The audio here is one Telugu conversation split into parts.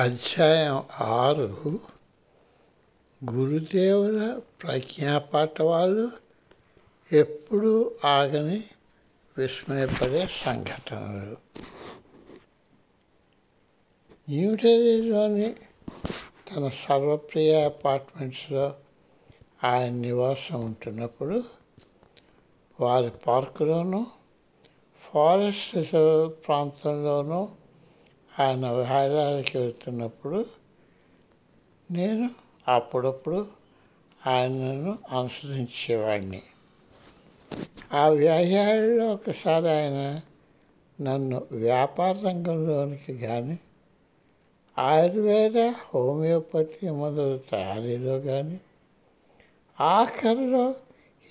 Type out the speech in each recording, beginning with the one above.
అధ్యాయం ఆరు. గురుదేవుల ప్రజ్ఞాపాఠవాలు ఎప్పుడూ ఆగని విస్మయపడే సంఘటనలు. న్యూఢిల్లీలోని తన సర్వప్రియ అపార్ట్మెంట్స్లో ఆయన నివాసం ఉంటున్నప్పుడు వారి పార్కులోనూ ఫారెస్ట్ రిజర్వ్ ప్రాంతంలోనూ ఆయన విహారానికి వెళ్తున్నప్పుడు నేను అప్పుడప్పుడు ఆయనను అనుసరించేవాడిని ఆ వ్యాయాల్లో ఒకసారి ఆయన నన్ను వ్యాపార రంగంలోనికి కానీ ఆయుర్వేద హోమియోపతి మొదలు తయారీలో కానీ ఆఖరిలో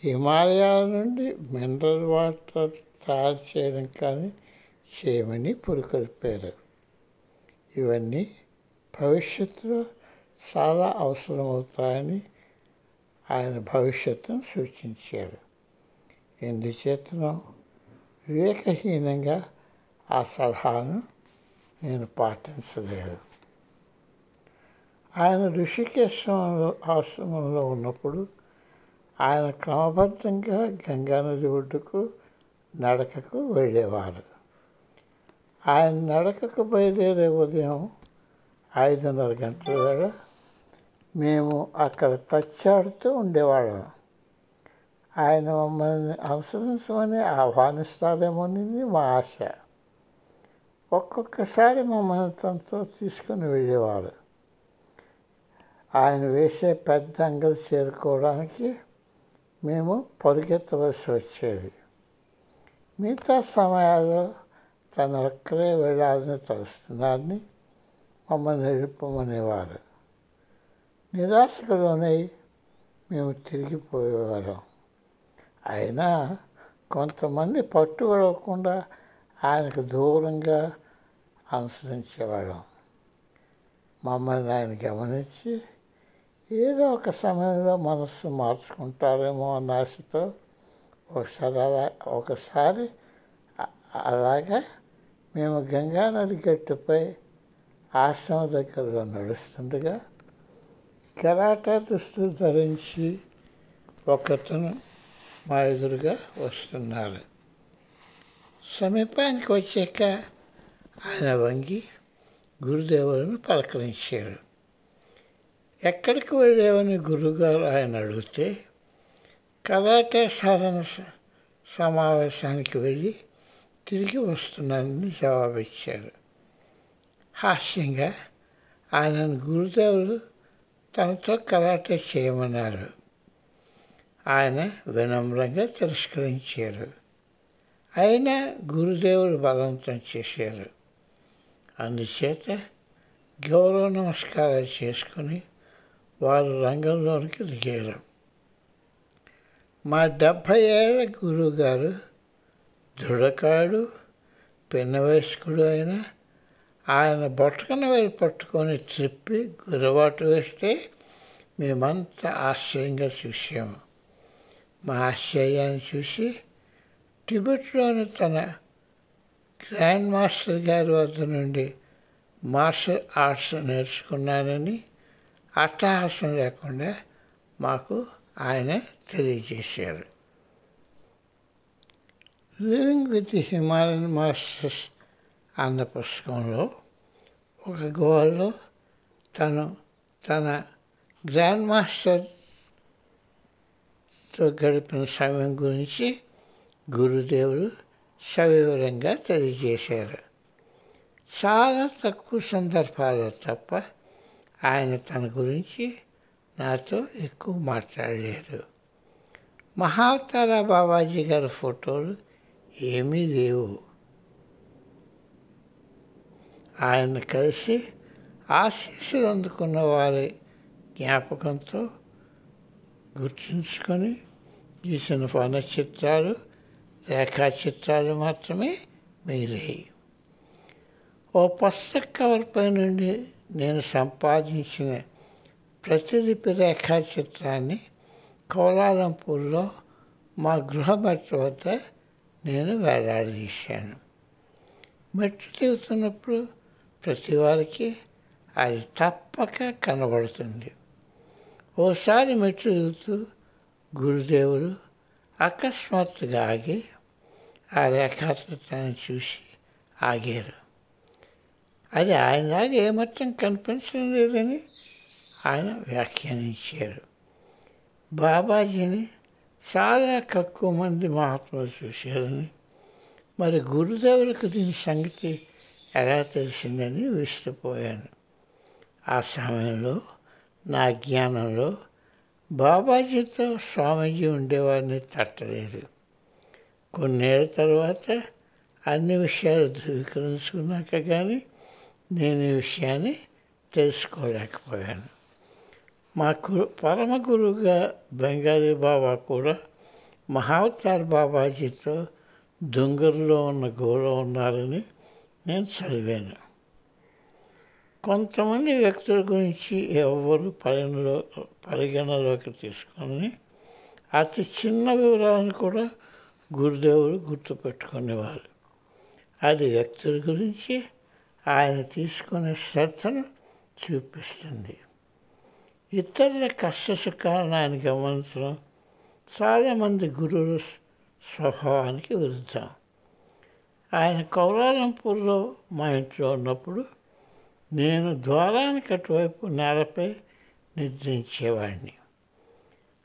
హిమాలయాల నుండి మినరల్ వాటర్ తయారు చేయడం కానీ చేయమని పురికొల్పారు. ఇవన్నీ భవిష్యత్తులో చాలా అవసరమవుతాయని ఆయన భవిష్యత్తును సూచించారు. ఎందుచేతనో వివేకహీనంగా ఆ సలహాను నేను పాటించలేదు. ఆయన ఋషికేశ్వరంలో ఆశ్రమంలో ఉన్నప్పుడు ఆయన క్రమబద్ధంగా గంగానది ఒడ్డుకు నడకకు వెళ్ళేవారు. ఆయన నడకకు బయలుదేరే ఉదయం ఐదున్నర గంటల వేళ మేము అక్కడ తచ్చాడుతూ ఉండేవాళ్ళం. ఆయన మమ్మల్ని అనుసరించమని ఆహ్వానిస్తారేమోని మా ఆశ. ఒక్కొక్కసారి మమ్మల్ని తనతో తీసుకొని వెళ్ళేవారు. ఆయన వేసే పెద్ద అంగలు చేరుకోవడానికి మేము పరిగెత్తవలసి వచ్చేది. మిగతా సమయాల్లో తను ఒక్కరే వెళ్ళాలని తలుస్తున్నారని మమ్మల్ని వెళ్ళిపోమనేవారు నిరాశకు లోనై మేము తిరిగిపోయేవారం అయినా కొంతమంది పట్టుబడకుండా ఆయనకు దూరంగా అనుసరించేవాళ్ళం. మమ్మల్ని ఆయన గమనించి ఏదో ఒక సమయంలో మనస్సు మార్చుకుంటారేమో అన్న ఆశతో ఒకసారి అలా ఒకసారి అలాగా మేము గంగానది గట్టుపై ఆశ్రమ దగ్గరలో నడుస్తుండగా కరాటా దుస్తులు ధరించి ఒకతను మా ఎదురుగా వస్తున్నారు సమీపానికి వచ్చాక ఆయన వంగి గురుదేవులను పలకరించాడు. ఎక్కడికి వెళ్ళేవని గురుగారు ఆయన అడిగితే కరాటే సాధన సమావేశానికి వెళ్ళి తిరిగి వస్తున్నానని జవాబిచ్చారు హాస్యంగా ఆయనను గురుదేవులు తనతో కరాటే చేయమన్నారు ఆయన వినమ్రంగా తిరస్కరించారు అయినా గురుదేవులు బలవంతం చేశారు అందుచేత గౌరవ నమస్కారాలు చేసుకుని వారు రంగంలోనికి దిగారు మా డెబ్భై ఏళ్ళ గురువుగారు దృఢకాడు పిన్న వయస్కుడు అయిన ఆయన బొట్టకన వేలు పట్టుకొని త్రిప్పి గురవాటు వేస్తే మేమంతా ఆశ్చర్యంగా చూసాము మా ఆశ్చర్యాన్ని చూసి టిబెట్లోని తన గ్రాండ్ మాస్టర్ గారి వద్ద నుండి మార్షల్ ఆర్ట్స్ నేర్చుకున్నానని అట్టహాసం లేకుండా మాకు ఆయన తెలియజేశారు. లివింగ్ విత్ హిమాలయన్ మాస్టర్స్ అన్న పుస్తకంలో ఒక గోవాలో తను తన గ్రాండ్ మాస్టర్తో గడిపిన సమయం గురించి గురుదేవుడు సవివరంగా తెలియజేశారు. చాలా తక్కువ సందర్భాల్లో తప్ప ఆయన తన గురించి నాతో ఎక్కువ మాట్లాడలేదు. మహావతారా బాబాజీ గారి ఫోటోలు ఏమీ లేవు. ఆయన కలిసి ఆశీస్సులు అందుకున్న వారి జ్ఞాపకంతో గుర్తుంచుకొని గీసిన వన చిత్రాలు రేఖాచిత్రాలు మాత్రమే మిగిలాయి. ఓ పుస్తక కవర్పై నుండి నేను సంపాదించిన ప్రతిలిపి రేఖాచిత్రాన్ని కోలాలంపూర్లో మా గృహభట్ట వద్ద నేను వేలాడదీశాను మెట్టు దిగుతున్నప్పుడు ప్రతి వారికి అది తప్పక కనబడుతుంది. ఓసారి మెట్లు దిగుతూ గురుదేవుడు అకస్మాత్తుగా ఆగి ఆ రేఖాచిత్రాన్ని చూసి ఆగారు. అది ఆయనలాగా ఏమాత్రం కనిపించడం లేదని ఆయన వ్యాఖ్యానించారు. బాబాజీని చాలా తక్కువ మంది మహాత్ములు చూశారని. మరి గురుదేవులకు దీని సంగతి ఎలా తెలిసిందని విసిరిపోయాను. ఆ సమయంలో నా జ్ఞానంలో బాబాజీతో స్వామీజీ ఉండేవారిని తట్టలేదు. కొన్నేళ్ళ తర్వాత అన్ని విషయాలు ధృవీకరించుకున్నాక కానీ నేను ఈ విషయాన్ని తెలుసుకోలేకపోయాను. మా గురు పరమ గురువుగా బెంగాలీ బాబా కూడా మహావతార్ బాబాజీతో దొంగల్లో ఉన్న గోలో ఉన్నారని నేను చదివాను. కొంతమంది వ్యక్తుల గురించి ఎవరు పరిగణలో పరిగణలోకి తీసుకొని అతి చిన్న వివరాలను కూడా గురుదేవుడు గుర్తుపెట్టుకునేవారు. అది వ్యక్తుల గురించి ఆయన తీసుకునే శ్రద్ధను చూపిస్తుంది. ఇతరుల కష్ట సుఖాలను ఆయన గమనించడం చాలామంది గురువుల స్వభావానికి విరుద్ధం. ఆయన కౌలాలంపూర్లో మా ఇంట్లో ఉన్నప్పుడు నేను ద్వారానికి అటువైపు నేలపై నిద్రించేవాడిని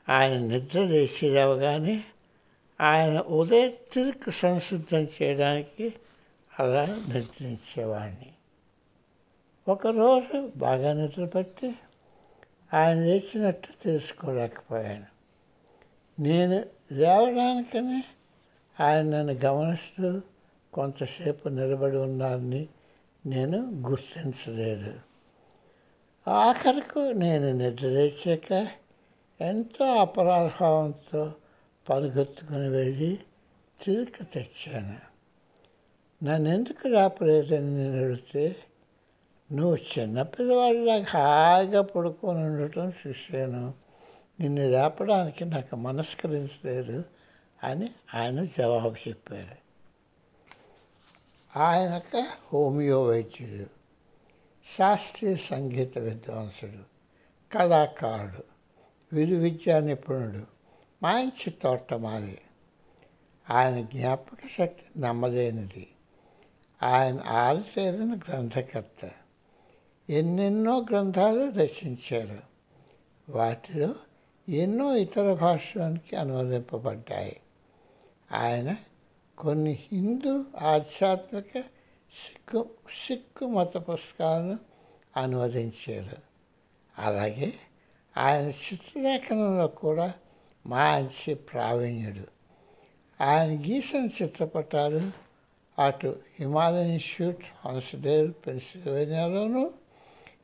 ఆయన నిద్ర లేచి లేవగానే ఆయన ఉదయ తిరుగు సంసిద్ధం చేయడానికి అలా నిద్రించేవాడిని ఒకరోజు బాగా నిద్రపట్టి ఆయన లేచినట్టు తెలుసుకోలేకపోయాను నేను లేవడానికనే ఆయన నన్ను గమనిస్తూ కొంతసేపు నిలబడి ఉన్నారని నేను గుర్తించలేదు. ఆఖరకు నేను నిద్రలేచాక ఎంతో అపరాభావంతో పరుగెత్తుకుని వెళ్ళి తిరిగి తెచ్చాను. నన్ను ఎందుకు రాపలేదని నేను అడిగితే నువ్వు చిన్నపిల్లవాడిలాగా హాయిగా పడుకొని ఉండటం చూశాను. నిన్ను లేపడానికి నాకు మనస్కరించలేదు అని ఆయన జవాబు చెప్పారు. ఆయనక హోమియో వైద్యుడు శాస్త్రీయ సంగీత విద్వాంసుడు కళాకారుడు విలు విద్యా నిపుణుడు మంచి తోటమాలి. ఆయన జ్ఞాపక శక్తి నమ్మలేనిది ఆయన ఆరితేరిన గ్రంథకర్త. ఎన్నెన్నో గ్రంథాలు రచించారు. వాటిలో ఎన్నో ఇతర భాషలోనికి అనువదింపబడ్డాయి. ఆయన కొన్ని హిందూ ఆధ్యాత్మిక సిక్కు సిక్కు మత పుస్తకాలను అనువదించారు. అలాగే ఆయన చిత్రలేఖనంలో కూడా మంచి ప్రావీణ్యుడు. ఆయన గీసిన చిత్రపటాలు అటు హిమాలయన్ ఇన్స్టిట్యూట్ హన్స్డేల్ పెన్సిల్వేనియాలోనూ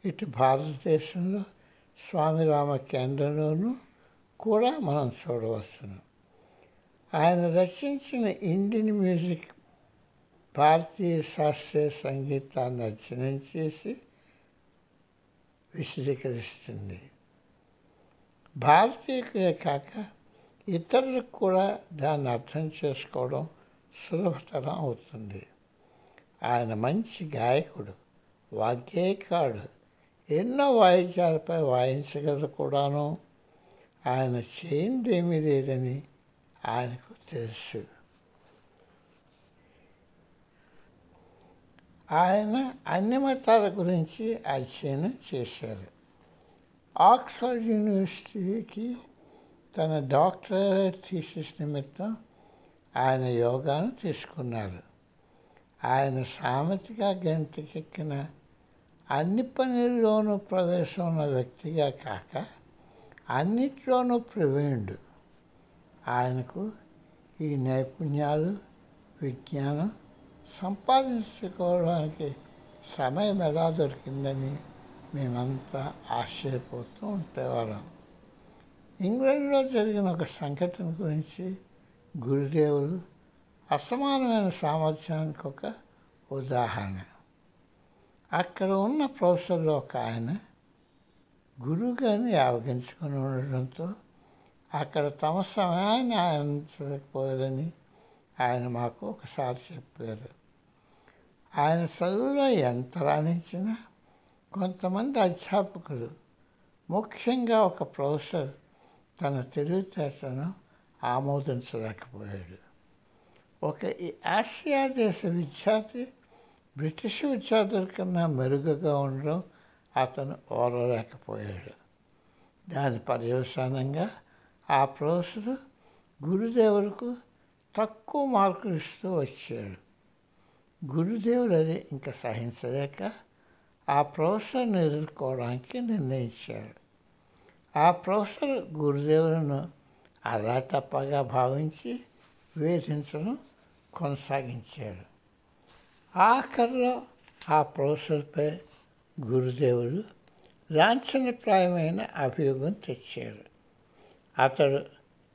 ఇటు భారతదేశంలో స్వామి రామ కేంద్రంలోనూ కూడా మనం చూడవచ్చును. ఆయన రచించిన ఇండియన్ మ్యూజిక్ భారతీయ శాస్త్రీయ సంగీతాన్ని అధ్యయనం చేసి విశదీకరిస్తుంది. భారతీయులే కాక ఇతరులకు కూడా దాన్ని అర్థం చేసుకోవడం సులభతరం అవుతుంది. ఆయన మంచి గాయకుడు వాగ్గేయకాడు ఎన్నో వాయిద్యాలపై వాయించగలరు కూడాను. ఆయన చేయిందేమీ లేదని ఆయనకు తెలుసు. ఆయన అన్ని మతాల గురించి అధ్యయనం చేశారు. ఆక్స్ఫర్డ్ యూనివర్సిటీకి తన డాక్టరేట్ థీసిస్ నిమిత్తం ఆయన యోగాను తీసుకున్నారు ఆయన సామెతగా గంటకెక్కిన అన్ని పనుల్లోనూ ప్రవేశం ఉన్న వ్యక్తిగా కాక అన్నిట్లోనూ ప్రవీణుడు. ఆయనకు ఈ నైపుణ్యాలు విజ్ఞానం సంపాదించుకోవడానికి సమయం ఎలా దొరికిందని మేమంతా ఆశ్చర్యపోతూ ఉండేవాళ్ళం. ఇంగ్లాండ్లో జరిగిన ఒక సంఘటన గురించి గురుదేవులు అసమానమైన సామర్థ్యానికి ఒక ఉదాహరణ. అక్కడ ఉన్న ప్రొఫెసర్లో ఒక ఆయన గురువుగారిని ఆవగించుకొని ఉండడంతో అక్కడ తమ సమయాన్ని ఆనందించకపోయారని ఆయన మాకు ఒకసారి చెప్పారు. ఆయన చదువులో ఎంత రాణించినా కొంతమంది అధ్యాపకులు ముఖ్యంగా ఒక ప్రొఫెసర్ తన తెలివితేటను ఆమోదించలేకపోయాడు. ఒక ఆసియా దేశ విద్యార్థి బ్రిటిష్ విద్యార్థుల కన్నా మెరుగుగా ఉండడం అతను ఓరలేకపోయాడు దాని పర్యవసానంగా ఆ ప్రొఫెసరు గురుదేవులకు తక్కువ మార్కులు ఇస్తూ వచ్చాడు. గురుదేవుడు అది ఇంకా సహించలేక ఆ ప్రొఫెసర్ని ఎదుర్కోవడానికి నిర్ణయించాడు. ఆ ప్రొఫెసర్ గురుదేవులను అలా తప్పగా భావించి వేధించడం కొనసాగించాడు. ఆఖరిలో ఆ ప్రొఫెసర్పై గురుదేవుడు లాంఛనప్రాయమైన అభియోగం తెచ్చారు. అతడు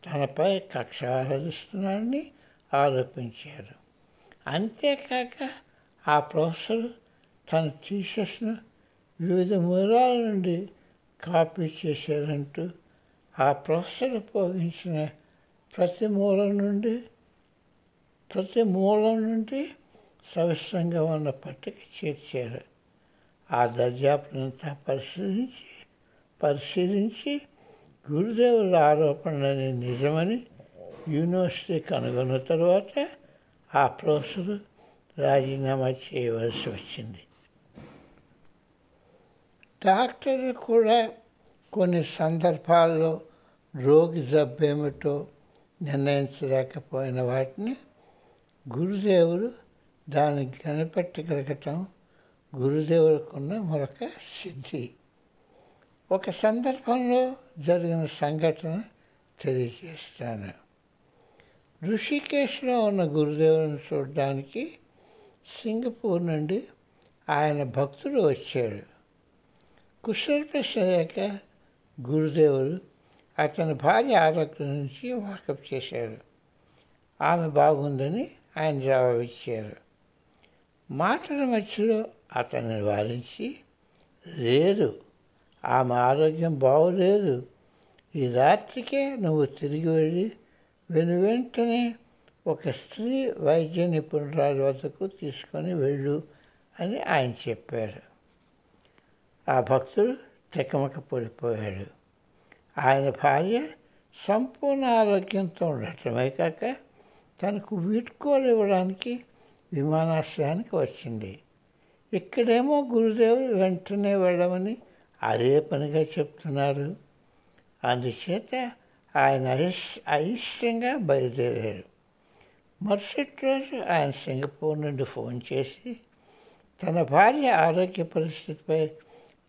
తనపై కక్ష ఆరాధిస్తున్నాడని ఆరోపించారు. అంతేకాక ఆ ప్రొఫెసర్ తన థీసెస్ను వివిధ మూలాల నుండి కాపీ చేశారంటూ ఆ ప్రొఫెసర్ ఉపయోగించిన ప్రతి మూలం నుండి ప్రతి మూలం నుండి సవిస్తంగా ఉన్న పట్టిక చేర్చారు. ఆ దర్యాప్తునంతా పరిశీలించి పరిశీలించి గురుదేవుల ఆరోపణని నిజమని యూనివర్సిటీ కనుగొన్న తర్వాత ఆ ప్రొఫెసర్ రాజీనామా చేయవలసి వచ్చింది. డాక్టర్లు కూడా కొన్ని సందర్భాల్లో రోగి జబ్బేమిటో నిర్ణయించలేకపోయిన వాటిని గురుదేవుడు దాన్ని కనిపెట్టగలగటం గురుదేవులకున్న మరొక సిద్ధి. ఒక సందర్భంలో జరిగిన సంఘటన తెలియజేస్తాను. ఋషికేశ్లో ఉన్న గురుదేవుని చూడడానికి సింగపూర్ నుండి ఆయన భక్తుడు వచ్చాడు. కుశల ప్రశ్నలేక గురుదేవుడు అతని భార్య ఆరోగ్యం నుంచి వాకప్ చేశారు ఆమె బాగుందని ఆయన జవాబిచ్చారు. మాటల మధ్యలో అతన్ని వారించి లేదు ఆమె ఆరోగ్యం బాగోలేదు. ఈ రాత్రికే నువ్వు తిరిగి వెళ్ళి వెను వెంటనే ఒక స్త్రీ వైద్య నిపుణురాలి వద్దకు తీసుకొని వెళ్ళు అని ఆయన చెప్పారు. ఆ భక్తుడు తెకమక పడిపోయాడు. ఆయన భార్య సంపూర్ణ ఆరోగ్యంతో ఉండటమే కాక తనకు వీడ్కోలు ఇవ్వడానికి విమానాశ్రయానికి వచ్చింది. ఇక్కడేమో గురుదేవుడు వెంటనే వెళ్ళమని అదే పనిగా చెప్తున్నారు. అందుచేత ఆయన అయిష్ అయిష్టంగా బయలుదేరారు మరుసటి రోజు ఆయన సింగపూర్ నుండి ఫోన్ చేసి తన భార్య ఆరోగ్య పరిస్థితిపై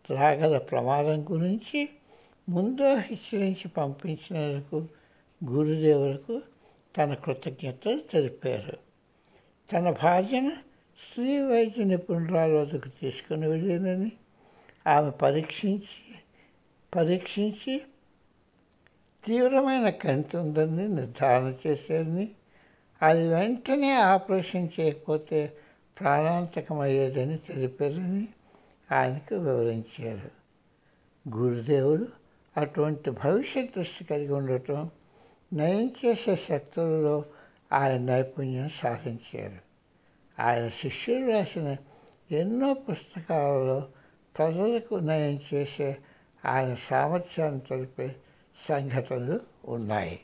రాగల ప్రమాదం గురించి ముందో హెచ్చరించి పంపించినందుకు గురుదేవులకు తన కృతజ్ఞతలు తెలిపారు. తన భార్యను స్త్రీ వైద్య నిపుణురాల వద్దకు తీసుకుని వెళ్ళినని ఆమె పరీక్షించి పరీక్షించి తీవ్రమైన కంటి ఉందని నిర్ధారణ చేశారని అది వెంటనే ఆపరేషన్ చేయకపోతే ప్రాణాంతకమయ్యేదని తెలిపారని ఆయనకు వివరించారు. గురుదేవుడు అటువంటి భవిష్యత్ దృష్టి కలిగి ఉండటం నయం చేసే శక్తులలో ఆయన నైపుణ్యం సాధించారు. ఆయన శిష్యులు రాసిన ఎన్నో పుస్తకాలలో ప్రజలకు నయం చేసే ఆయన సామర్థ్యాన్ని తెలిపే సంఘటనలు ఉన్నాయి.